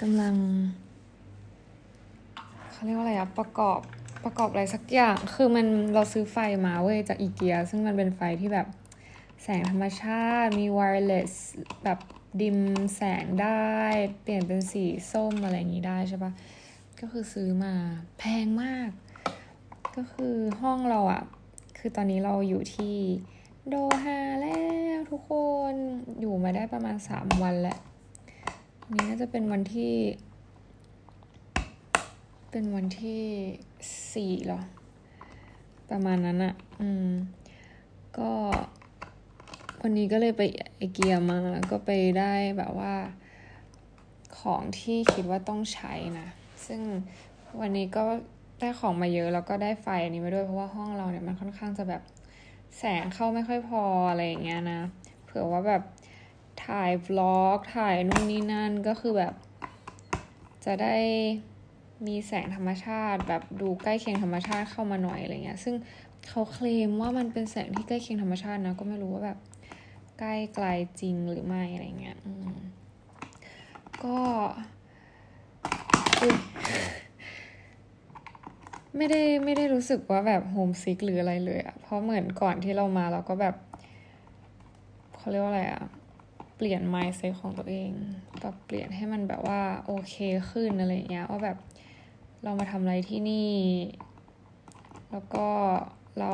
กำลังเขาเรียกว่าอะไรอะประกอบประกอบอะไรสักอย่าง คือมันเราซื้อไฟมาเว้ยจากอีเกีย ซึ่งมันเป็นไฟที่แบบแสงธรรมชาติมี wireless แบบดิมแสงได้ เปลี่ยนเป็นสีส้มอะไรอย่างนี้ได้ใช่ปะก็คือซื้อมาแพงมาก ก็คือห้องเราอะคือตอนนี้เราอยู่ที่โดฮาแล้วทุกคนอยู่มาได้ประมาณสามวันแล้ว นี้น่าจะเป็นวันที่ เป็นวันที่สี่หรอ ประมาณนั้นอะอืม ก็วันนี้ก็เลยไปไอเกียมา ก็ไปได้แบบว่า ของที่คิดว่าต้องใช้นะ ซึ่งวันนี้ก็ได้ของมาเยอะแล้วก็ได้ไฟอันนี้มาด้วยเพราะว่าห้องเราเนี่ยมันค่อนข้างจะแบบแสงเข้าไม่ค่อยพออะไรอย่างเงี้ยนะ เผื่อว่าแบบ ถ่ายวล็อกถ่ายนู่นนี่นั่นก็คือแบบ จะได้มีแสงธรรมชาติแบบดูใกล้เคียงธรรมชาติเข้ามาหน่อยอะไรเงี้ย ซึ่งเขาเคลมว่ามันเป็นแสงที่ใกล้เคียงธรรมชาตินะ ก็ไม่รู้ว่าแบบใกล้ไกลจริงหรือไม่อะไรเงี้ยก็ไม่ได้ไม่ได้รู้สึกว่าแบบโฮมซิกหรืออะไรเลยอะเพราะเหมือนก่อนที่เรามาเราก็แบบเขาเรียกว่าอะไรอะ เปลี่ยน mindset ของตัวเองปรับเปลี่ยนให้มันแบบว่าโอเคขึ้นอะไรเงี้ยว่าแบบเรามาทำอะไรที่นี่ แล้วก็เรา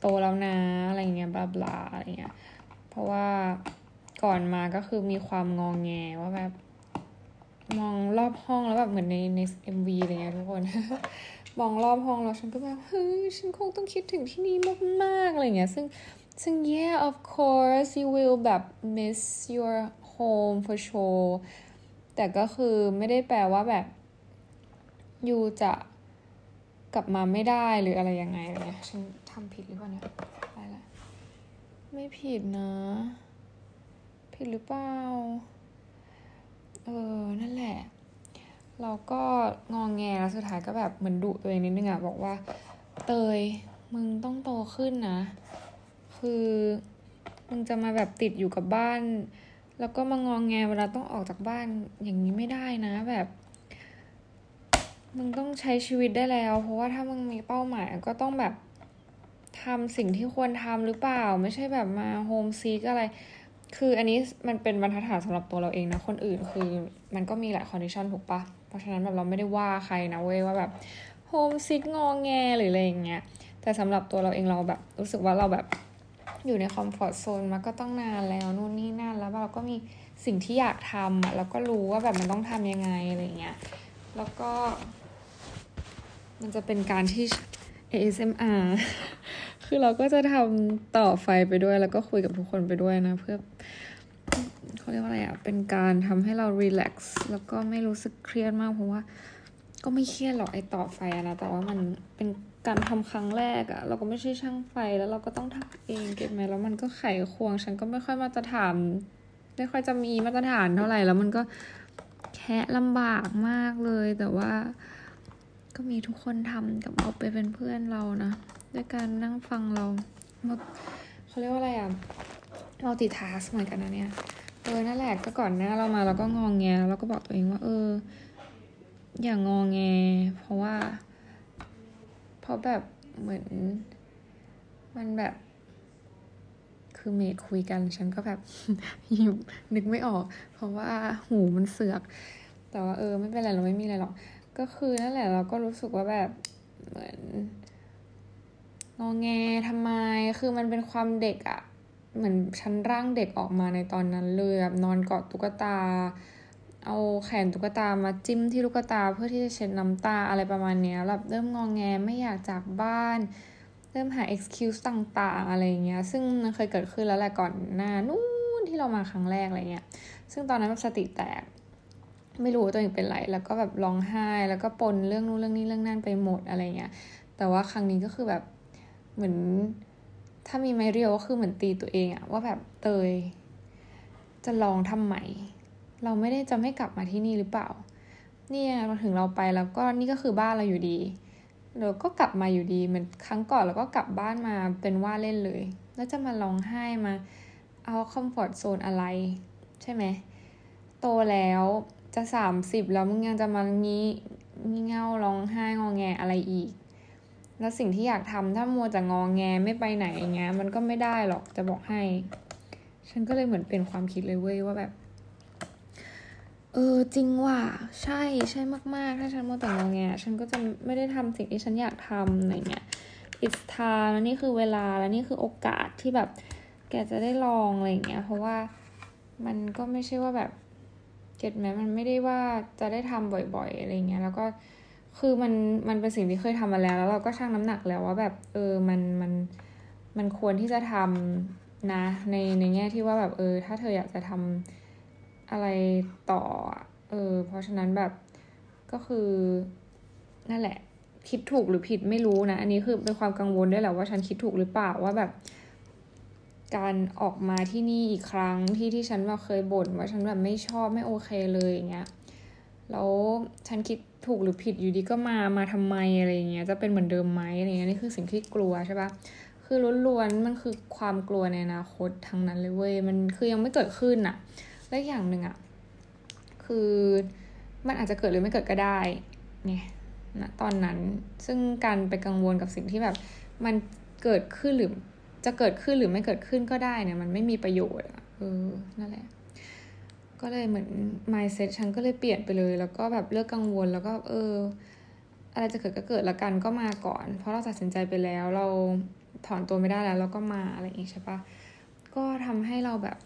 โตแล้วนะอะไรเงี้ยบลาบลาอะไรเงี้ยเพราะว่าก่อนมาก็คือมีความงองแงว่าแบบมองรอบห้องแล้วแบบเหมือนในในเอ็มวีอะไรเงี้ยทุกคน มองรอบห้องแล้วฉันก็แบบเฮ้ยฉันคงต้องคิดถึงที่นี่มากๆอะไรเงี้ย ซึ่ง ซึ่ง yeah of course you will แบบ miss your home for sure แต่ก็คือไม่ได้แปลว่าแบบ you จะกลับมาไม่ได้หรืออะไรยังไงเนี่ยฉันทำผิดหรือเปล่าเนี่ยอะไรละไม่ผิดนะ ผิดหรือเปล่า เออ นั่นแหละ เราก็งองแงแล้วสุดท้ายก็แบบเหมือนดุตัวเองนิดนึงอะบอกว่า เตยมึงต้องโตขึ้นนะ คือมึงจะมาแบบติดอยู่กับบ้าน แล้วก็มางองแงเวลาต้องออกจากบ้านอย่างนี้ไม่ได้นะแบบมึงต้องใช้ชีวิตได้แล้ว เพราะว่าถ้ามึงมีเป้าหมายก็ต้องแบบทำสิ่งที่ควรทำหรือเปล่า ไม่ใช่แบบมา homesick อะไร คืออันนี้มันเป็นบรรทัดฐานสำหรับตัวเราเองนะ คนอื่นคือมันก็มีหลาย condition ถูกปะเพราะฉะนั้นแบบเราไม่ได้ว่าใครนะเว้ยว่าแบบ homesick งองแงหรืออะไรอย่างเงี้ยแต่สำหรับตัวเราเองเราแบบรู้สึกว่าเราแบบ อยู่ใน comfort zone มาก็ตั้งนานแล้วนู่นนี่นั่นแล้วเราก็มีสิ่งที่อยากทำอะแล้วก็รู้ว่าแบบมันต้องทำยังไงอะไรเงี้ยแล้วก็ มันจะเป็นการที่ ASMR คือเราก็จะทำต่อไฟไปด้วย แล้วก็คุยกับทุกคนไปด้วยนะ เพื่อเขาเรียกว่าอะไรอะเป็นการทำให้เรารีแลกซ์แล้วก็ไม่รู้สึกเครียดมากเพราะว่า ก็ไม่เครียดหรอกไอต่อไฟนะ แต่ว่ามันเป็นการทำครั้งแรกอะเราก็ไม่ใช่ช่างไฟแล้วเราก็ต้องทำเองเก็บไหมแล้วมันก็ไขควง ฉันก็ไม่ค่อยมาตรฐานไม่ค่อยจะมีมาตรฐานเท่าไหร่แล้วมันก็แค่ลำบากมากเลย แต่ว่า ก็มีทุกคนทำกับเอาไปเป็นเพื่อนเรานะด้วยการนั่งฟังเราเขาเรียกว่าอะไรอะเราติดทาสเหมือนกันนะเนี่ยเออนั่นแหละก็ก่อนหน้าเรามาเราก็งองแงเราก็บอกตัวเองว่า เออ อย่างงองแง เพราะว่า เพราะแบบเหมือน มันแบบ คือเมดคุยกันฉันก็แบบยิบนึกไม่ออก เพราะว่าหูมันเสือก แต่ว่าเออ ไม่เป็นไรเราไม่มีอะไรหรอก ก็คือนั่นแหละเราก็รู้สึกว่าแบบเหมือนงองแงทำไม คือมันเป็นความเด็กอะเหมือนฉันร่างเด็กออกมาในตอนนั้นเลยแบบนอนกอดตุ๊กตา เอาแขนตุ๊กตามาจิ้มที่ตุกตาเพื่อที่จะเช็ดน้ำตาอะไรประมาณนี้แบบเริ่มงองแงไม่อยากจากบ้าน เริ่มหา excuse ต่างๆ อะไรเงี้ย ซึ่งเคยเกิดขึ้นแล้วแหละก่อนหน้านู้นที่เรามาครั้งแรกอะไรเงี้ย ซึ่งตอนนั้นแบบสติแตก ไม่รู้ตัวเองเป็นไร แล้วก็แบบร้องไห้ แล้วก็ปนเรื่องนู้นเรื่องนี้เรื่องนั่นไปหมดอะไรเงี้ย แต่ว่าครั้งนี้ก็คือแบบเหมือนถ้ามีไม้เรียวก็คือเหมือนตีตัวเองอะว่าแบบเตยจะลองทำใหม่ เราไม่ได้จะไม่กลับมาที่นี่หรือเปล่า เนี่ยเราถึงเราไปแล้วก็นี่ก็คือบ้านเราอยู่ดีเราก็กลับมาอยู่ดีเหมือนครั้งก่อนเราก็กลับบ้านมาเป็นว่าเล่นเลย แล้วจะมาร้องไห้มาเอาคอมฟอร์ตโซนอะไร ใช่ไหมโตแล้วจะสามสิบแล้วมึงยังจะมางี้งี่เง่าร้องไห้งอแงอะไรอีก แล้วสิ่งที่อยากทำถ้ามัวจะงอแงไม่ไปไหนอย่างเงี้ยมันก็ไม่ได้หรอกจะบอกให้ ฉันก็เลยเหมือนเป็นความคิดเลยเว้ยว่าแบบ เออจริงว่ะใช่ใช่มาก ๆ ถ้าฉันมัวแต่งอแงฉันก็จะไม่ได้ทำสิ่งที่ฉันอยากทำอะไรเงี้ย it's time แล้วนี่คือเวลาแล้วนี่คือโอกาสที่แบบ แกจะได้ลองอะไรเงี้ย เพราะว่ามันก็ไม่ใช่ว่าแบบเก็ตไหมมันไม่ได้ว่าจะได้ทำบ่อยๆอะไรเงี้ย แล้วก็คือมันมันเป็นสิ่งที่เคยทำมาแล้ว แล้วเราก็ชั่งน้ำหนักแล้วว่าแบบเออมันมันมันควรที่จะทำนะในในแง่ที่ว่าแบบเออ ถ้าเธออยากจะทำ อะไรต่อ เออ เพราะฉะนั้นแบบก็คือนั่นแหละ คิดถูกหรือผิดไม่รู้นะ อันนี้คือเป็นความกังวลด้วยแหละว่าฉันคิดถูกหรือเปล่าว่าแบบ การออกมาที่นี่อีกครั้งที่ที่ฉันว่าเคยบ่นว่าฉันแบบไม่ชอบไม่โอเคเลยอย่างเงี้ยแล้วฉันคิดถูกหรือผิดอยู่ดีก็มามาทำไมอะไรเงี้ยจะเป็นเหมือนเดิมไหมอะไรเงี้ยนี่คือสิ่งที่กลัวใช่ปะคือล้วนๆมันคือความกลัวในอนาคตทั้งนั้นเลยเว้ยมันคือยังไม่เกิดขึ้นอะ และอย่างหนึ่งอะคือมันอาจจะเกิดหรือไม่เกิดก็ได้เนี่ยนะตอนนั้นซึ่งการไปกังวลกับสิ่งที่แบบ มันเกิดขึ้นหรือจะเกิดขึ้นหรือไม่เกิดขึ้นก็ได้เนี่ย มันไม่มีประโยชน์อะเออนั่นแหละ ก็เลยเหมือน mindset ฉันก็เลยเปลี่ยนไปเลย แล้วก็แบบเลิกกังวลแล้วก็เออ อะไรจะเกิดก็เกิดละกันก็มาก่อน เพราะเราตัดสินใจไปแล้ว เราถอนตัวไม่ได้แล้ว เราก็มาอะไรอย่างงี้ใช่ปะก็ทำให้เราแบบ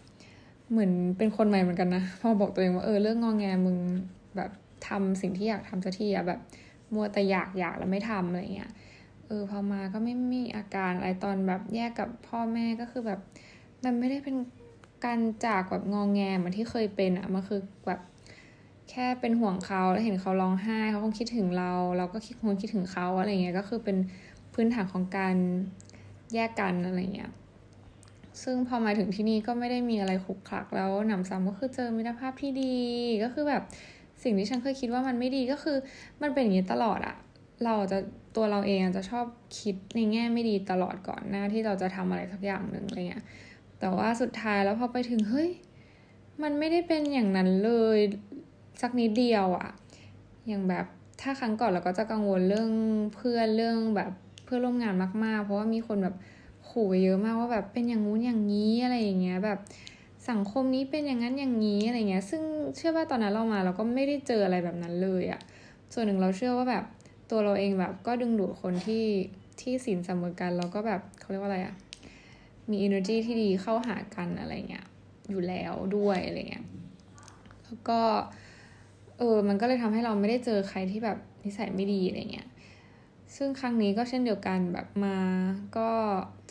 เหมือนเป็นคนใหม่เหมือนกันนะ พอบอกตัวเองว่าเออเรื่องงองแงมึงแบบทำสิ่งที่อยากทำสักทีอะแบบมัวแต่อยากอยากแล้วไม่ทำอะไรเงี้ยเออพอมาก็ไม่มีอาการอะไรตอนแบบแยกกับพ่อแม่ก็คือแบบ มันไม่ได้เป็นการจากแบบงองแงเหมือนที่เคยเป็นอะมันคือแบบแค่เป็นห่วงเขาแล้วเห็นเขาร้องไห้เขาคงคิดถึงเรา เราก็คิดคงคิดถึงเขาอะไรเงี้ยก็คือเป็นพื้นฐานของการแยกกันอะไรเงี้ย ซึ่งพอมาถึงที่นี่ก็ไม่ได้มีอะไรขุกคลักแล้วหนำซ้ำก็คือเจอมิตรภาพที่ดีก็คือแบบสิ่งที่ฉันเคยคิดว่ามันไม่ดีก็คือมันเป็นอย่างนี้ตลอดอะเราจะตัวเราเองจะชอบคิดในแง่ไม่ดีตลอดก่อนหน้าที่เราจะทำอะไรสักอย่างหนึ่งอะไรเงี้ย แต่ว่าสุดท้ายแล้วพอไปถึงเฮ้ย มันไม่ได้เป็นอย่างนั้นเลยสักนิดเดียวอะอย่างแบบถ้าครั้งก่อนเราก็จะกังวลเรื่องเพื่อนเรื่องแบบเพื่อนร่วมงานมาก ๆ เพราะว่ามีคนแบบ ขู่เยอะมากว่าแบบเป็นอย่างงู้นอย่างนี้อะไรอย่างเงี้ยแบบสังคมนี้เป็นอย่างนั้นอย่างนี้อะไรเงี้ย ซึ่งเชื่อว่าตอนนั้นเรามาเราก็ไม่ได้เจออะไรแบบนั้นเลยอะส่วนหนึ่งเราเชื่อว่าแบบตัวเราเองแบบก็ดึงดูดคนที่ที่สินเสมอกันแล้วก็แบบเขาเรียกว่าอะไรอะมี energy ที่ดีเข้าหากันอะไรเงี้ยอยู่แล้วด้วยอะไรเงี้ย แล้วก็เออ มันก็เลยทำให้เราไม่ได้เจอใครที่แบบนิสัยไม่ดีอะไรเงี้ย ซึ่งครั้งนี้ก็เช่นเดียวกันแบบมาก็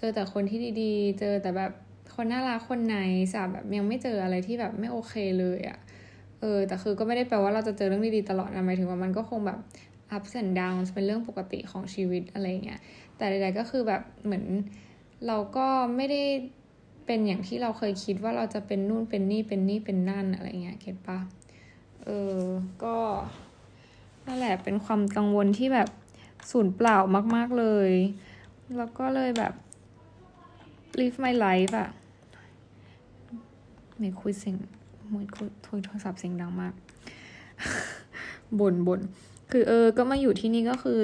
อแต่คนที่ดีๆ เจอแต่แบบคนน่ารักคนไหนสาแบบยังไม่เจออะไรที่แบบไม่โอเคเลยอะ่ะเออแต่คือก็ไม่ได้แปลว่าเราจะเจอเรื่องดีๆตลอดนะหมายถึงว่ามันก็คงแบบ ups and downs เป็นเรื่องปกติของชีวิตอะไรเงี้ยแต่ใดๆก็คือแบบเหมือนเราก็ไม่ได้เป็นอย่างที่เราเคยคิดว่าเราจะเป็นนู่นเป็นนี่เป็นนี่เป็นนั่นอะไรเงี้ยเก็ตปะเออก็นั่นแหละเป็นความกังวลที่แบบสูญเปล่ามาก ๆเลย แล้วก็เลยแบบ live my life อะไม่คุยเสียงมือคุยโทรศัพท์เสียงดังมากบ่นบ่นคือเออ ก็มาอยู่ที่นี่ก็คือ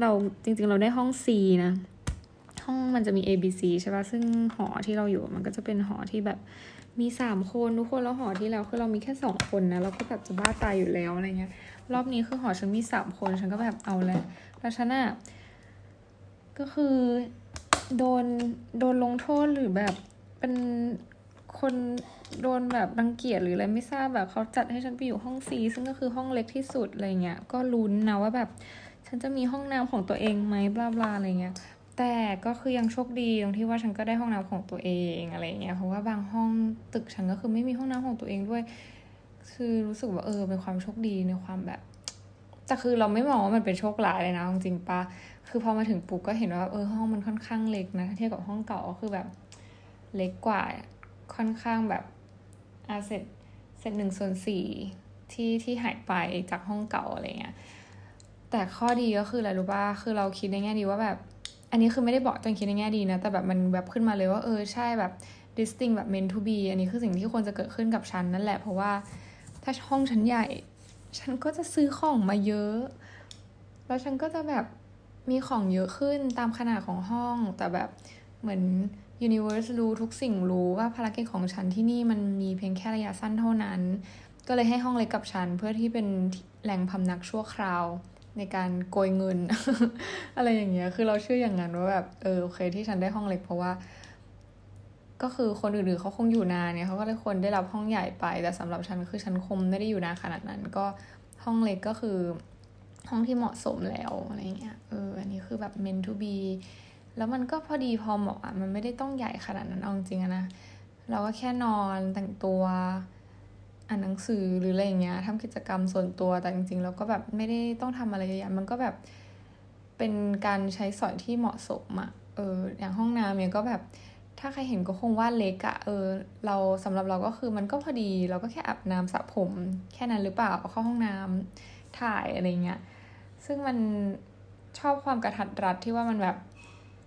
เราจริง ๆ เราได้ห้อง C นะ ห้องมันจะมี A B C ใช่ป่ะ ซึ่งหอที่เราอยู่มันก็จะเป็นหอที่แบบมีสามคนทุกคนแล้วหอที่แล้วคือเรามีแค่สองคนนะเราก็แบบจะบ้าตายอยู่แล้วอะไรเงี้ย รอบนี้คือหอฉันมีสามคนฉันก็แบบเอาแล้วแล้วฉันอะก็คือ โดนโดนลงโทษหรือแบบเป็นคนโดนแบบรังเกียจหรืออะไรไม่ทราบแบบเขาจัดให้ฉันไปอยู่ห้องซีซึ่งก็คือห้องเล็กที่สุดอะไรเงี้ยก็ลุ้นนะว่าแบบ ฉันจะมีห้องน้ำของตัวเองไหมบลาบลาอะไรเงี้ยแต่ก็คือยังโชคดีตรงที่ว่าฉันก็ได้ห้องน้ำของตัวเองอะไรเงี้ยเพราะว่าบางห้องตึกฉันก็คือไม่มีห้องน้ำของตัวเองด้วย คือรู้สึกว่าเออเป็นความโชคดีในความแบบ แต่คือเราไม่มองว่ามันเป็นโชคร้ายเลยนะจริงปะคือพอมาถึงปุ๊บก็เห็นว่าเออห้องมันค่อนข้างเล็กนะเทียบกับห้องเก่าก็คือแบบเล็กกว่าค่อนข้างแบบอาเสร็จเสร็จหนึ่งส่วนสี่ที่ที่หายไปจากห้องเก่าอะไรเงี้ยแต่ข้อดีก็คืออะไรรู้ป่ะคือเราคิดในแง่ดีว่าแบบ อันนี้คือไม่ได้บอกจนคิดในแง่ดีนะ แต่แบบมันแบบขึ้นมาเลยว่าเออใช่แบบ this thing แบบ meant to be อันนี้คือสิ่งที่ควรจะเกิดขึ้นกับฉันนั่นแหละเพราะว่าถ้าห้องฉันใหญ่ ฉันก็จะซื้อของมาเยอะ แล้วฉันก็จะแบบมีของเยอะขึ้นตามขนาดของห้อง แต่แบบเหมือน universe รู้ทุกสิ่งรู้ว่าภารกิจของฉันที่นี่มันมีเพียงแค่ระยะสั้นเท่านั้น ก็เลยให้ห้องเล็กกับฉันเพื่อที่เป็นแหล่งพำนักชั่วคราวในการโกยเงิน อะไรอย่างเงี้ย คือเราเชื่ออย่างนั้นว่าแบบ เออโอเคที่ฉันได้ห้องเล็กเพราะว่า ก็คือคนอื่นๆเขาคงอยู่นานเนี่ยเขาก็เลยควรได้รับห้องใหญ่ไป แต่สำหรับฉันคือฉันคงไม่ได้อยู่นานขนาดนั้น ก็ห้องเล็กก็คือห้องที่เหมาะสมแล้วอะไรเงี้ย เออ อันนี้คือแบบ meant to be แล้วมันก็พอดีพอเหมาะอะ มันไม่ได้ต้องใหญ่ขนาดนั้นเอาจริงๆนะ เราก็แค่นอนแต่งตัว อ่านหนังสือหรืออะไรเงี้ยทำกิจกรรมส่วนตัว แต่จริงๆเราก็แบบไม่ได้ต้องทำอะไรเยอะๆมันก็แบบเป็นการใช้สอยที่เหมาะสมอะเออ อย่างห้องน้ำเนี่ยก็แบบ ถ้าใครเห็นก็คงว่าเล็กอะเออ เราสำหรับเราก็คือมันก็พอดีเราก็แค่อาบน้ำสระผม แค่นั้นหรือเปล่าเข้าห้องน้ำถ่ายอะไรเงี้ยซึ่งมันชอบความกระทัดรัดที่ว่ามันแบบ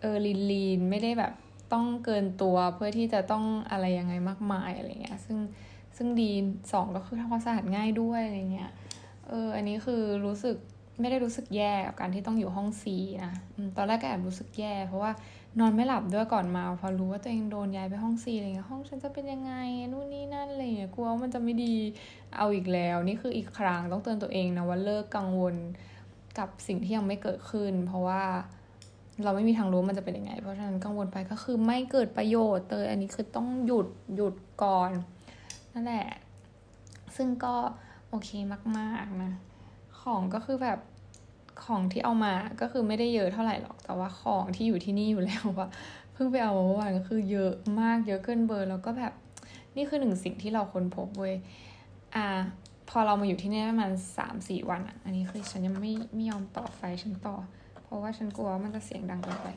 เออลีนลีนไม่ได้แบบต้องเกินตัวเพื่อที่จะต้องอะไรยังไงมากมายอะไรเงี้ยซึ่งซึ่งดีสองก็คือทำความสะอาดง่ายด้วยอะไรเงี้ยเอออันนี้คือรู้สึกไม่ได้รู้สึกแย่กับการที่ต้องอยู่ห้องซีนะตอนแรกก็แอบรู้สึกแย่ เพราะว่า นอนไม่หลับด้วยก่อนมาพอรู้ว่าตัวเองโดนย้ายไปห้องซีอะไรเงี้ยห้องฉันจะเป็นยังไงนู่นนี่นั่นอะไรเงี้ยกลัวว่ามันจะไม่ดีเอาอีกแล้ว นี่คืออีกครั้งต้องเตือนตัวเองนะว่าเลิกกังวลกับสิ่งที่ยังไม่เกิดขึ้น เพราะว่าเราไม่มีทางรู้มันจะเป็นยังไง เพราะฉะนั้นกังวลไปก็คือไม่เกิดประโยชน์เตยอันนี้คือต้องหยุดหยุดก่อนนั่นแหละ ซึ่งก็โอเคมาก ๆนะ ของก็คือแบบ ของที่เอามาก็คือไม่ได้เยอะเท่าไหร่หรอกแต่ว่าของที่อยู่ที่นี่อยู่แล้วว่าเพิ่งไปเอาเมื่อวานก็คือเยอะมากเยอะเกินเบอร์แล้วก็แบบนี่คือหนึ่งสิ่งที่เราค้นพบเว้ยอ่า พอเรามาอยู่ที่นี่ประมาณสามสี่วันอะอันนี้คือฉันยังไม่ไม่ยอมต่อไฟฉันต่อ เพราะว่าฉันกลัวมันจะเสียงดังเกินไป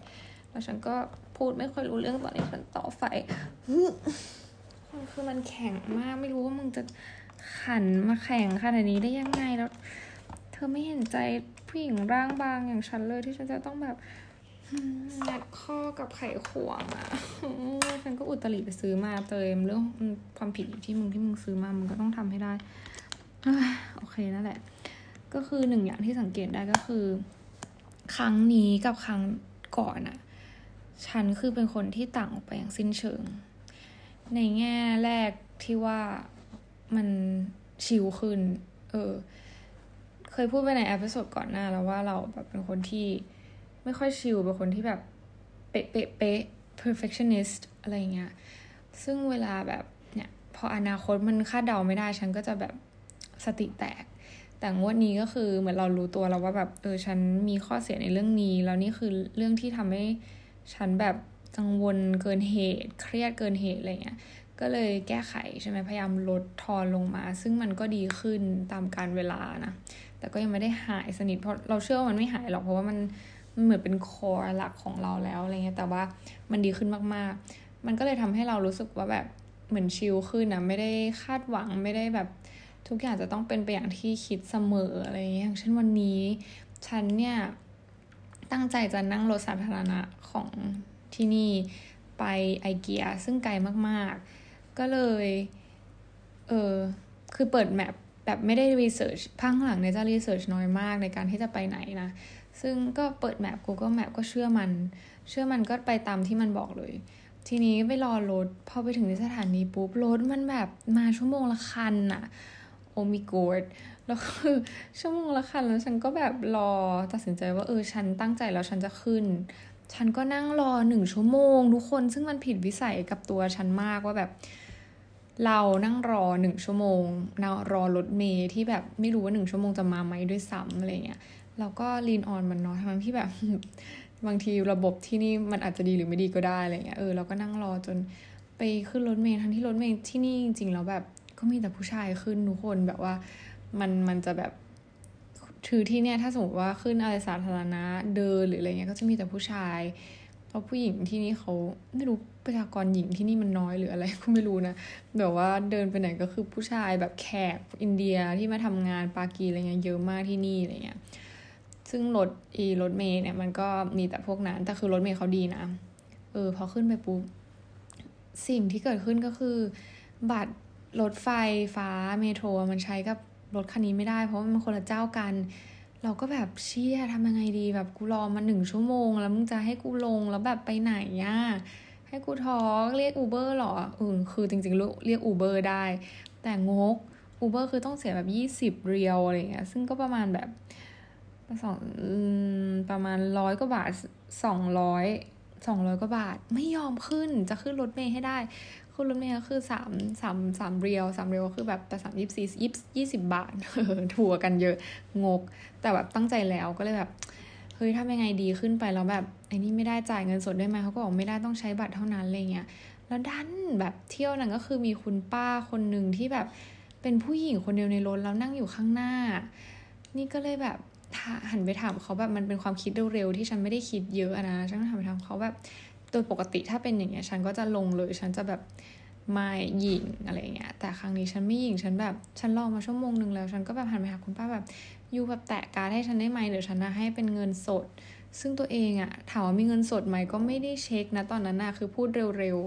แล้วฉันก็พูดไม่ค่อยรู้เรื่องตอนนี้ฉันต่อไฟคือมันแข็งมากไม่รู้ว่ามึงจะขันมาแข่งขนาดนี้ได้ยังไงแล้ว ธอไม่เห็นใจผู้หญิงร่างบางอย่างฉันเลยที่ฉันจะต้องแบบงัดข้อกับไขควงอะ่ะฉันก็อุตริไปซื้อมาเตยเรื่องความผิดอยู่ที่มึงที่มึงซื้อมามึงก็ต้องทำให้ได้โอเคนั่นแหละ ก็คือหนึ่งอย่างที่สังเกตได้ก็คือ ครั้งนี้กับครั้งก่อนอะ่ะ ฉันคือเป็นคนที่ต่างออกไปอย่างสิ้นเชิง ในแง่แรกที่ว่ามันชิลขึ้น เออ ยพูดไปในอพิโซดก่อนหน้าแล้วว่าเราแบบเป็นคนที่ไม่ค่อยชิลเป็นคนที่แบบเป๊ะเป๊ะเป๊ะ perfectionist อะไรเงี้ย ซึ่งเวลาแบบเนี่ยพออนาคตมันคาดเดาไม่ได้ฉันก็จะแบบสติแตก แต่งวดนี้ก็คือเหมือนเรารู้ตัวแล้วว่าแบบเออฉันมีข้อเสียในเรื่องนี้ แล้วนี่คือเรื่องที่ทำให้ฉันแบบกังวลเกินเหตุ เครียดเกินเหตุอะไรเงี้ย ก็เลยแก้ไขใช่ไหมพยายามลดทอนลงมา ซึ่งมันก็ดีขึ้นตามการเวลานะ แต่ก็ยังไม่ได้หายสนิทเพราะเราเชื่อว่ามันไม่หายหรอกเพราะว่ามันมันเหมือนเป็นคอหลักของเราแล้วอะไรเงี้ยแต่ว่ามันดีขึ้นมากๆ มันก็เลยทำให้เรารู้สึกว่าแบบเหมือนชิลขึ้นนะไม่ได้คาดหวังไม่ได้แบบทุกอย่างจะต้องเป็นไปอย่างที่คิดเสมออะไรเงี้ยอย่างเช่นวันนี้ ฉันเนี่ยตั้งใจจะนั่งรถสาธารณะของที่นี่ไปไอเกียซึ่งไกลมากๆ ก็เลย เออคือเปิดแมป แบบไม่ได้รีเสิร์ชพังหลังเนี่ยจะรีเสิร์ชน้อยมากในการที่จะไปไหนนะ ซึ่งก็เปิดแมป Google Map ก็เชื่อมัน เชื่อมันก็ไปตามที่มันบอกเลย ทีนี้ไปรอรถพอไปถึงที่สถานีปุ๊บรถมันแบบมาชั่วโมงละคันอะโอมิโกดแล้วคือชั่วโมงละคันแล้วฉันก็แบบรอตัดสินใจว่าเออฉันตั้งใจแล้วฉันจะขึ้น ฉันก็นั่งรอหนึ่งชั่วโมง ทุกคนซึ่งมันผิดวิสัยกับตัวฉันมากว่าแบบ เรานั่งรอหนึ่งชั่วโมงนารอรถเมย์ที่แบบไม่รู้ว่าหนึ่งชั่วโมงจะมาไหมด้วยซ้ำอะไรเงี้ยเราก็ลีนออนมันเนาะทั้งที่แบบบางทีระบบที่นี่มันอาจจะดีหรือไม่ดีก็ได้อะไรเงี้ยเออเราก็นั่งรอจนไปขึ้นรถเมย์ทั้งที่รถเมย์ที่นี่จริงๆแล้วแบบก็มีแต่ผู้ชายขึ้นทุกคนแบบว่ามันมันจะแบบถือที่เนี่ยถ้าสมมติว่าขึ้นอะไรสาธารณะเดินหรืออะไรเงี้ยก็จะมีแต่ผู้ชาย เพราะผู้หญิงที่นี่เขาไม่รู้ประชากรหญิงที่นี่มันน้อยหรืออะไรก็ไม่รู้นะแบบว่าเดินไปไหนก็คือผู้ชายแบบแขกอินเดียที่มาทำงานปากีอะไรเงี้ยเยอะมากที่นี่อะไรเงี้ยซึ่งรถอีรถเมย์เนี่ยมันก็มีแต่พวกนั้นแต่คือรถเมย์เขาดีนะเออพอขึ้นไปปุ๊บสิ่งที่เกิดขึ้นก็คือ บัตรรถไฟฟ้าเมโทรมันใช้กับรถคันนี้ไม่ได้ เพราะมันคนละเจ้ากัน เราก็แบบเชี่ยทำยังไงดีแบบกูรอมาหนึ่งชั่วโมง แล้วมึงจะให้กูลงแล้วแบบไปไหนอะให้กูทอเรียกอูเบอร์หรออือคือจริงๆเรียกอูเบอร์ได้ แต่งกอูเบอร์คือต้องเสียแบบยี่สิบเรียวอะไรเงี้ยซึ่งก็ประมาณแบบสองประมาณร้อยกว่าบาทสองร้อยสองร้อยกว่าบาท ไม่ยอมขึ้นจะขึ้นรถเมย์ให้ได้ ขึ้นรถเมย์ก็คือสามสามสามเรียวสามเรียวก็คือแบบแต่สามยี่สี่ยี่ยี่สิบบาทถัวกันเยอะงก แต่แบบตั้งใจแล้วก็เลยแบบเฮ้ยทำยังไงดีขึ้นไปแล้วแบบไอ้นี่ไม่ได้จ่ายเงินสดได้ไหมเขาก็บอกไม่ได้ต้องใช้บัตรเท่านั้นอะไรเงี้ยแล้วดันแบบเที่ยวนั้นก็คือมีคุณป้าคนหนึ่งที่แบบเป็นผู้หญิงคนเดียวในรถแล้วนั่งอยู่ข้างหน้า นี่ก็เลยแบบหันไปถามเขาแบบมันเป็นความคิดเร็วๆที่ฉันไม่ได้คิดเยอะนะฉันก็ถามไปถามเขาแบบ โดยปกติถ้าเป็นอย่างเงี้ยฉันก็จะลงเลย ฉันจะแบบไม่หยิงอะไรเงี้ย แต่ครั้งนี้ฉันไม่หยิงฉันแบบ ฉันรอมาชั่วโมงหนึ่งแล้ว ฉันก็แบบหันไปหาคุณป้าแบบยูแบบแตะการให้ฉันได้ไหมหรือฉันนะให้เป็นเงินสด ซึ่งตัวเองอะถามว่ามีเงินสดไหมก็ไม่ได้เช็คนะตอนนั้นนะคือพูดเร็ว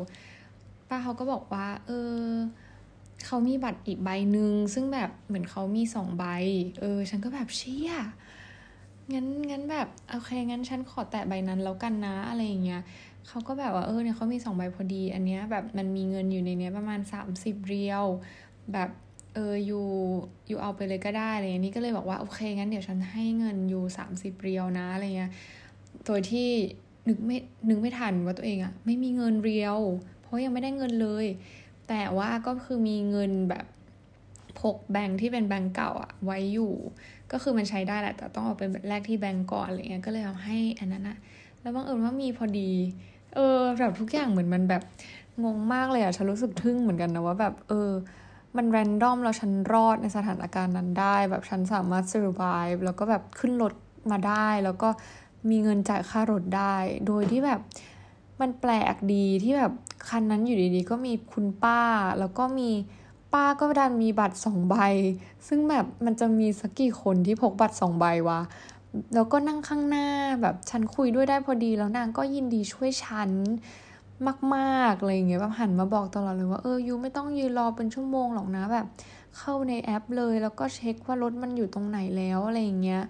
ๆป้าเขาก็บอกว่า เออเขามีบัตรอีกใบหนึ่งซึ่งแบบเหมือนเขามีสองใบ เออ ฉันก็แบบเชี่ยงั้นงั้นแบบโอเคงั้นฉันขอแตะใบนั้นแล้วกันนะอะไรอย่างเงี้ย เขาก็แบบว่าเออเนี่ยเขามีสองใบพอดี อันเนี้ยแบบมันมีเงินอยู่ในเนี้ยประมาณสามสิบเรียว แบบเอออยู่อยู่เอาไปเลยก็ได้อะไรอย่างนี้ก็เลยบอกว่าโอเคงั้นเดี๋ยวฉันให้เงินอยู่สามสิบเรียวนะอะไรเงี้ยโดยที่นึกไม่นึกไม่ทันว่าตัวเองอะไม่มีเงินเรียว เพราะยังไม่ได้เงินเลย แต่ว่าก็คือมีเงินแบบพกแบงค์ที่เป็นแบงค์เก่าอะไว้อยู่ ก็คือมันใช้ได้แหละแต่ต้องเอาไปแลกที่แบงก์ก่อนอะไรเงี้ยก็เลยเอาให้อันนั้นอะแล้วบังเอิญว่ามีพอดี เออแบบทุกอย่างเหมือนมันแบบงงมากเลยอะฉันรู้สึกทึ่งเหมือนกันนะว่าแบบเออ มันแรนดอมแล้วฉันรอดในสถานการณ์นั้นได้ แบบฉันสามารถ survive แล้วก็แบบขึ้นรถมาได้ แล้วก็มีเงินจ่ายค่ารถได้ โดยที่แบบมันแปลกดีที่แบบคันนั้นอยู่ดีๆ ก็มีคุณป้า แล้วก็มีป้าก็ดันมีบัตรสองใบ ซึ่งแบบมันจะมีสักกี่คนที่พกบัตรสองใบวะ แล้วก็นั่งข้างหน้าแบบฉันคุยด้วยได้พอดีแล้วนางก็ยินดีช่วยฉันมากๆอะไรอย่างเงี้ยแบบหันมาบอกตลอดเลยว่าเออยูไม่ต้องยืนรอเป็นชั่วโมงหรอกนะแบบ เข้าในแอปเลยแล้วก็เช็คว่ารถมันอยู่ตรงไหนแล้วอะไรอย่างเงี้ย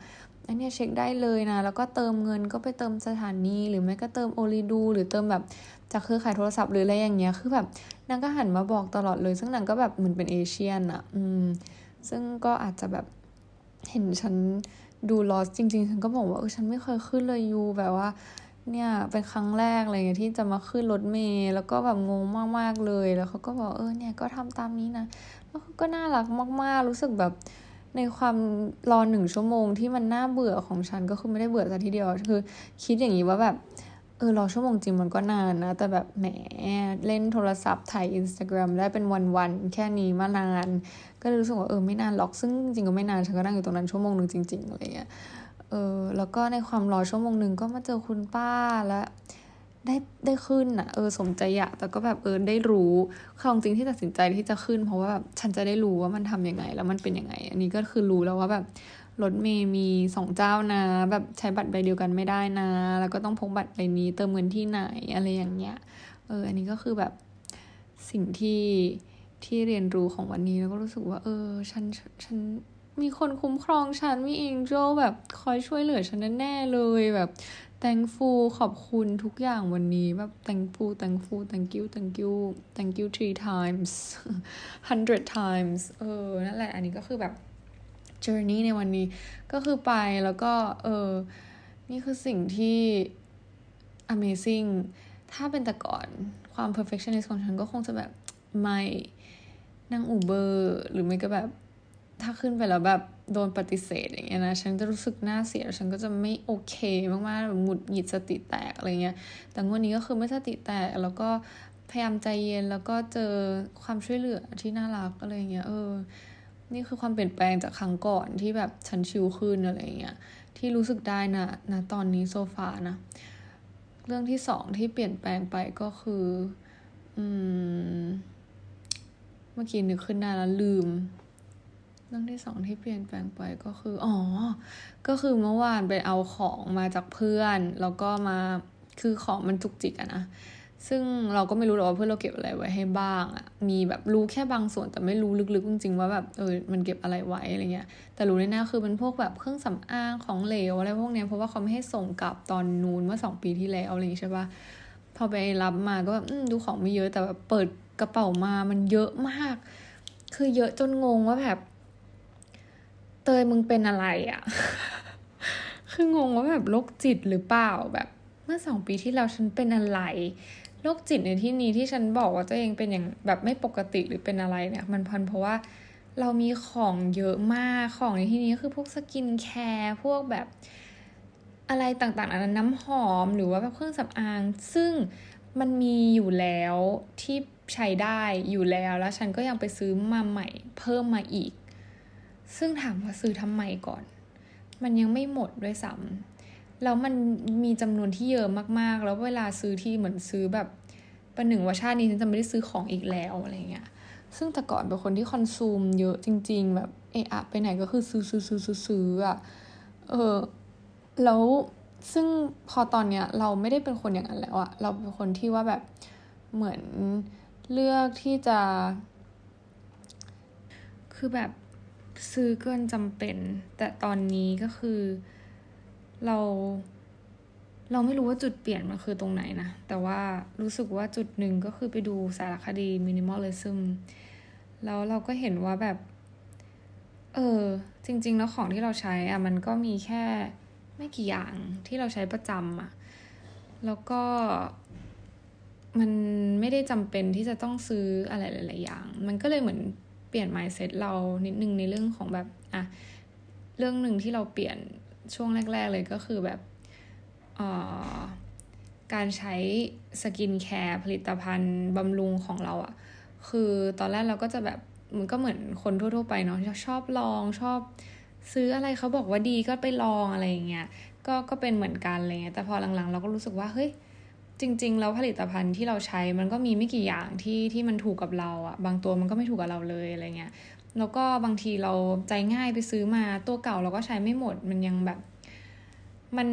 อันนี้เช็คได้เลยนะ แล้วก็เติมเงินก็ไปเติมสถานี หรือไม่ก็เติมโอลิดู หรือเติมแบบจากเครือข่ายโทรศัพท์หรืออะไรอย่างเงี้ย คือแบบนางก็หันมาบอกตลอดเลย ซึ่งนางก็แบบเหมือนเป็นเอเชียนอะ อืม ซึ่งก็อาจจะแบบเห็นฉัน ดูลอสจริง ๆ ฉันก็บอกว่าเออฉันไม่เคยขึ้นเลยยูแบบว่า เนี่ยเป็นครั้งแรกอะไรเงี้ยที่จะมาขึ้นรถเมล์แล้วก็แบบงงมากๆเลยแล้วเขาก็บอกเออเนี่ยก็ทำตามนี้นะแล้วก็น่ารักมาก ๆ รู้สึกแบบในความรอหนึ่งชั่วโมงที่มันน่าเบื่อของฉันก็คือไม่ได้เบื่อซะทีเดียวคือ คิดอย่างนี้ว่าแบบ เออรอชั่วโมงจริงมันก็นานนะ แต่แบบแหมเล่นโทรศัพท์ถ่ายอินสตาแกรมได้เป็นวันๆแค่นี้มานาน ก็เลยรู้สึกว่าเออไม่นานหรอกซึ่งจริงก็ไม่นานฉันก็นั่งอยู่ตรงนั้นชั่วโมงหนึ่งจริงๆอะไรเงี้ยเออแล้วก็ในความรอชั่วโมงหนึ่งก็มาเจอคุณป้าแล้วได้ได้ขึ้นอะเออสมใจอยากแต่ก็แบบเออได้รู้ความจริงที่ตัดสินใจที่จะขึ้น เพราะว่าแบบฉันจะได้รู้ว่ามันทํำยังไง แล้วมันเป็นยังไง อันนี้ก็คือรู้แล้วว่าแบบ รถเมย์มีสองเจ้านะ แบบใช้บัตรใบเดียวกันไม่ได้นะ แล้วก็ต้องพกบัตรใบนี้เติมเงินที่ไหนอะไรอย่างเงี้ย เออ อันนี้ก็คือแบบสิ่งที่ที่เรียนรู้ของวันนี้แล้วก็รู้สึกว่า เออ ฉันฉันมีคนคุ้มครองฉันมีเองโจแบบคอยช่วยเหลือฉันแน่เลยแบบ thankful ขอบคุณทุกอย่างวันนี้แบบ thankful thankful thank you thank you thank you three times hundred times เออ นั่นแหละ อันนี้ก็คือแบบ journey ในวันนี้ก็คือไปแล้วก็เออนี่คือสิ่งที่ amazing ถ้าเป็นแต่ก่อนความ perfectionist ของฉันก็คงจะแบบไม่นั่งอูเบอร์หรือไม่ก็แบบถ้าขึ้นไปแล้วแบบโดนปฏิเสธอย่างเงี้ยนะ ฉันจะรู้สึกหน้าเสีย ฉันก็จะไม่โอเคมากๆแบบหงุดหงิดสติแตกอะไรเงี้ย แต่งวดนี้ก็คือไม่สติแตก แล้วก็พยายามใจเย็นแล้วก็เจอความช่วยเหลือที่น่ารักอะไรเงี้ย เออ นี่คือความเปลี่ยนแปลงจากครั้งก่อนที่แบบฉันชิลขึ้นอะไรเงี้ยที่รู้สึกได้นะนะตอนนี้โซฟานะ เรื่องที่สองที่เปลี่ยนแปลงไปก็คืออืมเมื่อกี้นึกขึ้นได้แล้วลืม เรื่องที่สองที่เปลี่ยนแปลงไปก็คืออ๋อ ก็คือเมื่อวานไปเอาของมาจากเพื่อน แล้วก็มาคือของมันจุกจิกอะนะ ซึ่งเราก็ไม่รู้หรอกว่าเพื่อนเราเก็บอะไรไว้ให้บ้างอะมีแบบรู้แค่บางส่วนแต่ไม่รู้ลึกๆจริงๆว่าแบบเออมันเก็บอะไรไว้อะไรเงี้ย แต่รู้แน่ๆคือเป็นพวกแบบเครื่องสำอางของเหลวอะไรพวกเนี้ยเพราะว่าเขาไม่ให้ส่งกลับตอนนู้นเมื่อสองปีที่แล้วอะไรอย่างงี้ใช่ปะพอไปรับมาก็แบบดูของไม่เยอะแต่แบบเปิดกระเป๋ามามันเยอะมาก คือเยอะจนงงว่าแบบ เตยมึงเป็นอะไรอะ่ะ คืองงว่าแบบโรคจิตหรือเปล่าแบบเมื่อสองปีที่แล้วฉันเป็นอะไร โรคจิตในที่นี้ที่ฉันบอกว่าตัวเองเป็นอย่างแบบไม่ปกติหรือเป็นอะไรเนี่ย มันพันเพราะว่าเรามีของเยอะมากของในที่นี้คือพวกสกินแคร์พวกแบบอะไรต่างๆอันนั้นน้ำหอมหรือว่าแบบเครื่องสำอาง ซึ่งมันมีอยู่แล้วที่ใช้ได้อยู่แล้วแล้วฉันก็ยังไปซื้อมาใหม่ เพิ่มมาอีก ซึ่งถามว่าซื้อทำไมก่อน มันยังไม่หมดด้วยซ้ำ แล้วมันมีจำนวนที่เยอะมากๆ แล้วเวลาซื้อที่เหมือนซื้อแบบประหนึ่งว่าชาตินี้ฉันจะไม่ได้ซื้อของอีกแล้วอะไรเงี้ย ซึ่งแต่ก่อนเป็นคนที่คอนซูมเยอะจริง ๆ แบบเอะอะไปไหนก็คือซื้อซื้อซื้อซื้อซื้ออะเออแล้วซึ่งพอตอนเนี้ยเราไม่ได้เป็นคนอย่างนั้นแล้วอะเราเป็นคนที่ว่าแบบเหมือนเลือกที่จะ คือแบบซื้อเกินจำเป็น แต่ตอนนี้ก็คือ เรา เราไม่รู้ว่าจุดเปลี่ยนมันคือตรงไหนนะ แต่ว่ารู้สึกว่าจุดหนึ่งก็คือไปดูสารคดีมินิมอลเลซึมแล้วเราก็เห็นว่าแบบ เออ จริง ๆ แล้วของที่เราใช้อะมันก็มีแค่ไม่กี่อย่างที่เราใช้ประจำอะแล้วก็มันไม่ได้จำเป็นที่จะต้องซื้ออะไรหลาย ๆ อย่าง มันก็เลยเหมือนเปลี่ยน mindset เรานิดนึงในเรื่องของแบบ อะ เรื่องหนึ่งที่เราเปลี่ยน ช่วงแรก ๆ เลยก็คือแบบการใช้ skincare ผลิตภัณฑ์บำรุงของเราอะคือตอนแรกเราก็จะแบบมันก็เหมือนคนทั่ว ๆ ไปเนาะชอบลองชอบซื้ออะไรเขาบอกว่าดีก็ไปลองอะไรอย่างเงี้ยก็ก็เป็นเหมือนกันอะไรเงี้ยแต่พอหลังๆ เราก็รู้สึกว่าเฮ้ยจริง ๆ แล้วผลิตภัณฑ์ที่เราใช้มันก็มีไม่กี่อย่างที่ที่มันถูกกับเราอะบางตัวมันก็ไม่ถูกกับเราเลยอะไรเงี้ย แล้วก็บางทีเราใจง่ายไปซื้อมาตัวเก่าเราก็ใช้ไม่หมด มันยังแบบ มัน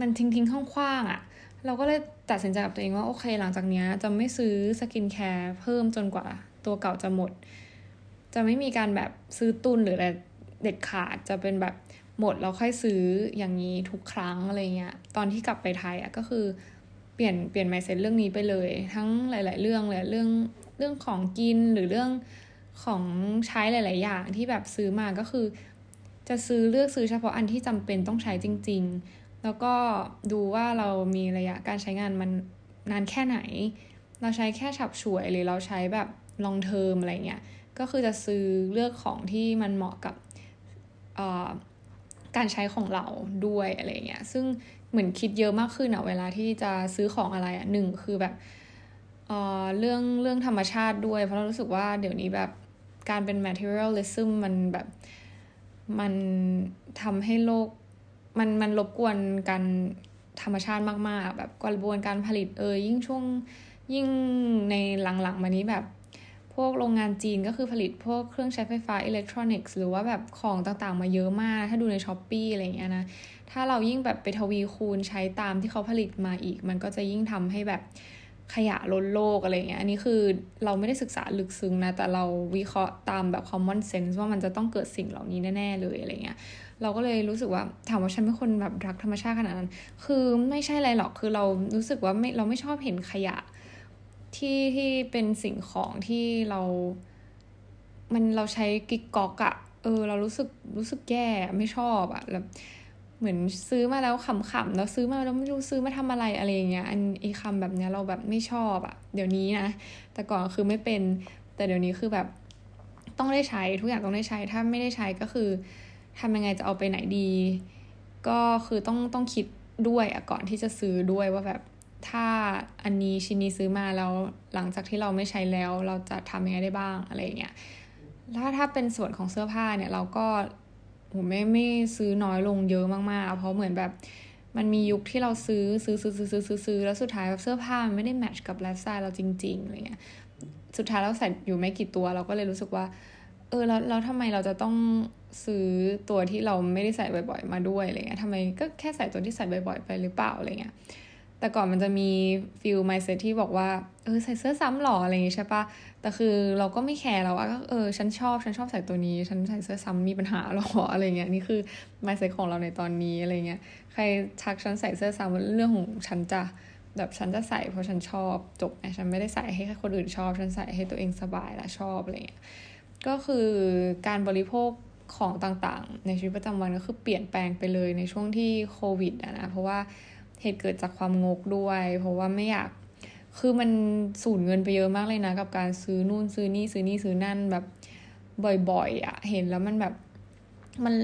มันทิ้งทิ้งขว้างขว้างอะเราก็เลยตัดสินใจกับตัวเองว่าโอเค หลังจากนี้จะไม่ซื้อ skincare เพิ่มจนกว่าตัวเก่าจะหมด จะไม่มีการแบบซื้อตุนหรืออะไรเด็ดขาดจะเป็นแบบหมดแล้วค่อยซื้ออย่างนี้ทุกครั้งอะไรเงี้ย ตอนที่กลับไปไทยอะก็คือเปลี่ยนเปลี่ยน mindset เรื่องนี้ไปเลย ทั้งหลาย ๆ เรื่องเลยเรื่องเรื่องของกินหรือเรื่อง ของใช้หลาย ๆ อย่างที่แบบซื้อมาก็คือ จะซื้อเลือกซื้อเฉพาะอันที่จำเป็นต้องใช้จริง ๆ แล้วก็ดูว่าเรามีระยะการใช้งานมันนานแค่ไหน เราใช้แค่ฉับฉวยหรือเราใช้แบบลองเทอมอะไรเงี้ย ก็คือจะซื้อเลือกของที่มันเหมาะกับการใช้ของเราด้วยอะไรเงี้ย ซึ่งเหมือนคิดเยอะมากขึ้นอะเวลาที่จะซื้อของอะไรอะหนึ่งคือแบบเเรื่องเรื่องธรรมชาติด้วย เพราะเรารู้สึกว่าเดี๋ยวนี้แบบ การเป็น materialism มันแบบมันทำให้โลกมันมันรบกวนการธรรมชาติมากๆ แบบกระบวนการผลิตเออยิ่งช่วงยิ่งในหลังๆ มานี้แบบ พวกโรงงานจีนก็คือผลิตพวกเครื่องใช้ไฟฟ้าอิเล็กทรอนิกส์หรือว่าแบบของต่างๆ มาเยอะมาก ถ้าดูในช้อปปีอะไรเงี้ยนะ ถ้าเรายิ่งแบบไปทวีคูณใช้ตามที่เขาผลิตมาอีก มันก็จะยิ่งทำให้แบบ ขยะล้นโลกอะไรเงี้ย อันนี้คือเราไม่ได้ศึกษาลึกซึ้งนะ แต่เราวิเคราะห์ตามแบบ common sense ว่ามันจะต้องเกิดสิ่งเหล่านี้แน่ ๆ เลยอะไรเงี้ย เราก็เลยรู้สึกว่าถามว่าฉันเป็นคนแบบรักธรรมชาติขนาดนั้น คือไม่ใช่อะไรหรอก คือเรารู้สึกว่าไม่เราไม่ชอบเห็นขยะที่ที่เป็นสิ่งของที่เรา มันเราใช้กิ๊กก๊อกอะเออ เรารู้สึกรู้สึกแย่ไม่ชอบอะแล้ว เหมือนซื้อมาแล้วขำๆแล้วซื้อมาแล้วไม่รู้ซื้อมาทำอะไรอะไรเงี้ยอันไอ้คำแบบเนี้ยเราแบบไม่ชอบอะเดี๋ยวนี้นะแต่ก่อนคือไม่เป็น แต่เดี๋ยวนี้คือแบบต้องได้ใช้ทุกอย่างต้องได้ใช้ ถ้าไม่ได้ใช้ก็คือทำยังไงจะเอาไปไหนดี ก็คือต้องต้องคิดด้วยอะก่อนที่จะซื้อด้วยว่าแบบถ้าอันนี้ชิ้นนี้ซื้อมาแล้วหลังจากที่เราไม่ใช้แล้ว เราจะทำยังไงได้บ้างอะไรเงี้ยถ้าถ้าเป็นส่วนของเสื้อผ้าเนี่ยเราก็ ผมไม่ไม่ซื้อน้อยลงเยอะมากๆ เพราะเหมือนแบบมันมียุคที่เราซื้อซื้อซื้อซื้อซื้อซื้อซื้อแล้วสุดท้ายเสื้อผ้ามันไม่ได้ match กับไลฟ์สไตล์เราจริงๆอะไรเงี้ยสุดท้ายเราใส่อยู่ไม่กี่ตัวเราก็เลยรู้สึกว่า เออแล้วแล้วทำไมเราจะต้องซื้อตัวที่เราไม่ได้ใส่บ่อย ๆ มาด้วยอะไรเงี้ยทำไมก็แค่ใส่ตัวที่ใส่บ่อย ๆ ไปหรือเปล่าอะไรเงี้ยแต่ก่อนมันจะมี feel mindset ที่บอกว่า เออใส่เสื้อซ้ำหรออะไรอย่างงี้ใช่ปะแต่คือเราก็ไม่ care เราว่าก็เออฉันชอบฉันชอบใส่ตัวนี้ ฉันใส่เสื้อซ้ำมีปัญหาหรออะไรเงี้ยนี่คือไมเซ็ตของเราในตอนนี้อะไรเงี้ยใครทักฉันใส่เสื้อซ้ำเรื่องของฉันจะแบบฉันจะใส่เพราะฉันชอบจบไงฉันไม่ได้ใส่ให้คนอื่นชอบ ฉันใส่ให้ตัวเองสบายและชอบอะไรเงี้ยก็คือการบริโภคของต่างๆ ในชีวิตประจำวันก็คือเปลี่ยนแปลงไปเลยในช่วงที่โควิดอะนะเพราะว่าเหตุเกิดจากความงกด้วย เพราะว่าไม่อยาก คือมันสูญเงินไปเยอะมากเลยนะ กับการซื้อนู่นซื้อนี่ซื้อนี่ซื้อนั่นแบบบ่อยๆอะ่ะ เห็นแล้วมันแบบมัน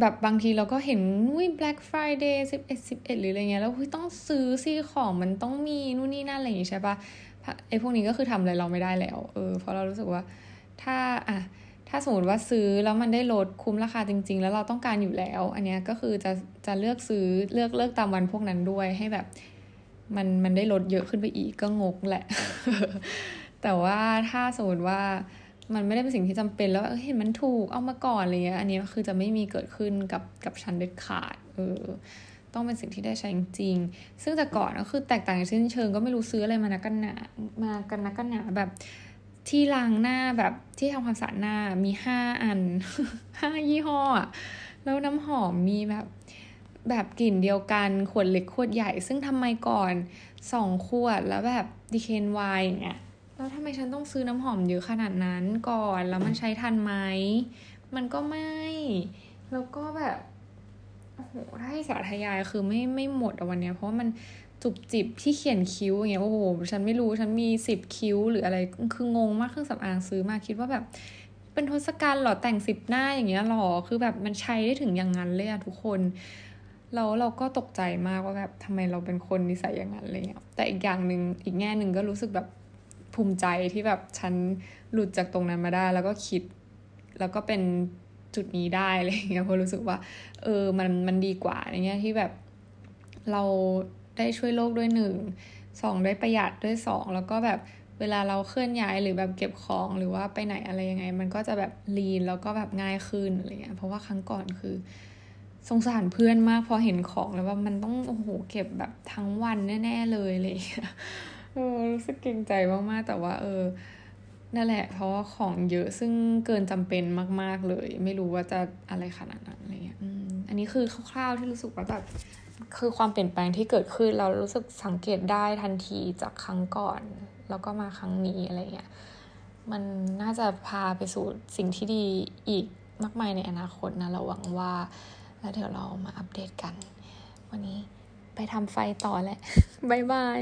แบบบางทีเราก็เห็นวุ้ย Black Friday สิบเอ็ดสิบเอ็ดหรืออะไรเงี้ย แล้วต้องซื้อสิของมันต้องมีนู่นนี่นั่นอะไรอย่างงี้ใช่ปะไอ้พวกนี้ก็คือทำอะไรเราไม่ได้แล้ว เออ เพราะเรารู้สึกว่า ถ้าอะถ้าสมมติว่าซื้อแล้วมันได้ลดคุ้มราคาจริง ๆ แล้วเราต้องการอยู่แล้ว อันเนี้ยก็คือจะจะเลือกซื้อเลือกเลือกตามวันพวกนั้นด้วยให้แบบ มันมันได้ลดเยอะขึ้นไปอีกก็งกแหละ แต่ว่าถ้าสมมติว่ามันไม่ได้เป็นสิ่งที่จำเป็นแล้วเห็นมันถูกเอามาก่อนอะไรเงี้ยอันนี้คือจะไม่มีเกิดขึ้นกับกับฉันเด็ดขาดเออต้องเป็นสิ่งที่ได้ใช้จริง ซึ่งแต่ก่อนก็คือแตกต่างสิ้นเชิงก็ไม่รู้ซื้ออะไรมานักกันหนามากันนักกันหนาแบบที่ล้างหน้าแบบที่ทำความสะอาดหน้ามีห้าอันห้ายี่ห้อ แล้วน้ำหอมมีแบบ แบบกลิ่นเดียวกันขวดเล็กขวดใหญ่ ซึ่งทำไมก่อนสองขวดแล้วแบบดีเคนไวน์เนี่ยแล้วทำไมฉันต้องซื้อน้ำหอมเยอะขนาดนั้นก่อนแล้วมันใช้ทันไหมมันก็ไม่ แล้วก็แบบโอ้โหถ้าให้สาธยายคือไม่ไม่หมดวันเนี้ย เพราะว่ามันจุบจิบที่เขียนคิ้วอย่างเงี้ยโอ้โหฉันไม่รู้ฉันมีสิบคิ้วหรืออะไรคืองงมากเครื่องสำอางซื้อมาคิดว่าแบบ เป็นทศกัณฐ์หรอแต่งสิบหน้าอย่างเงี้ยหรอคือแบบมันใช้ได้ถึงอย่างนั้นเลยอะทุกคน เราเราก็ตกใจมากว่าแบบทำไมเราเป็นคนนิสัยอย่างนั้นเลยอะแต่อีกอย่างหนึ่งอีกแง่หนึ่งก็รู้สึกแบบภูมิใจที่แบบฉันหลุดจากตรงนั้นมาได้ แล้วก็คิด แล้วก็เป็นจุดนี้ได้อะไรเงี้ยเพราะรู้สึกว่า เออมันมันดีกว่าอย่างเงี้ยที่แบบเราได้ช่วยโลกด้วยหนึ่งสองได้ประหยัดด้วยสองแล้วก็แบบเวลาเราเคลื่อนย้ายหรือแบบเก็บของหรือว่าไปไหนอะไรยังไง มันก็จะแบบลีนแล้วก็แบบง่ายขึ้นอะไรเงี้ยเพราะว่าครั้งก่อนคือ สงสารเพื่อนมากพอเห็นของแล้วว่ามันต้องโอ้โหเก็บแบบทั้งวันแน่ๆเลยเลยเออรู้สึกเกรงใจมากๆแต่ว่า เออนั่นแหละ เพราะว่าของเยอะซึ่งเกินจำเป็นมาก ๆเลย ไม่รู้ว่าจะอะไรขนาดนั้นอะไรเงี้ยอันนี้คือคร่าวๆที่รู้สึกว่าแบบคือความเปลี่ยนแปลงที่เกิดขึ้นเรารู้สึกสังเกตได้ทันทีจากครั้งก่อน แล้วก็มาครั้งนี้อะไรเงี้ยมันน่าจะพาไปสู่สิ่งที่ดีอีกมากมายในอนาคตนะเราหวังว่า แล้วเดี๋ยวเรามาอัปเดตกัน วันนี้ไปทำไฟต่อแหละ บ๊ายบาย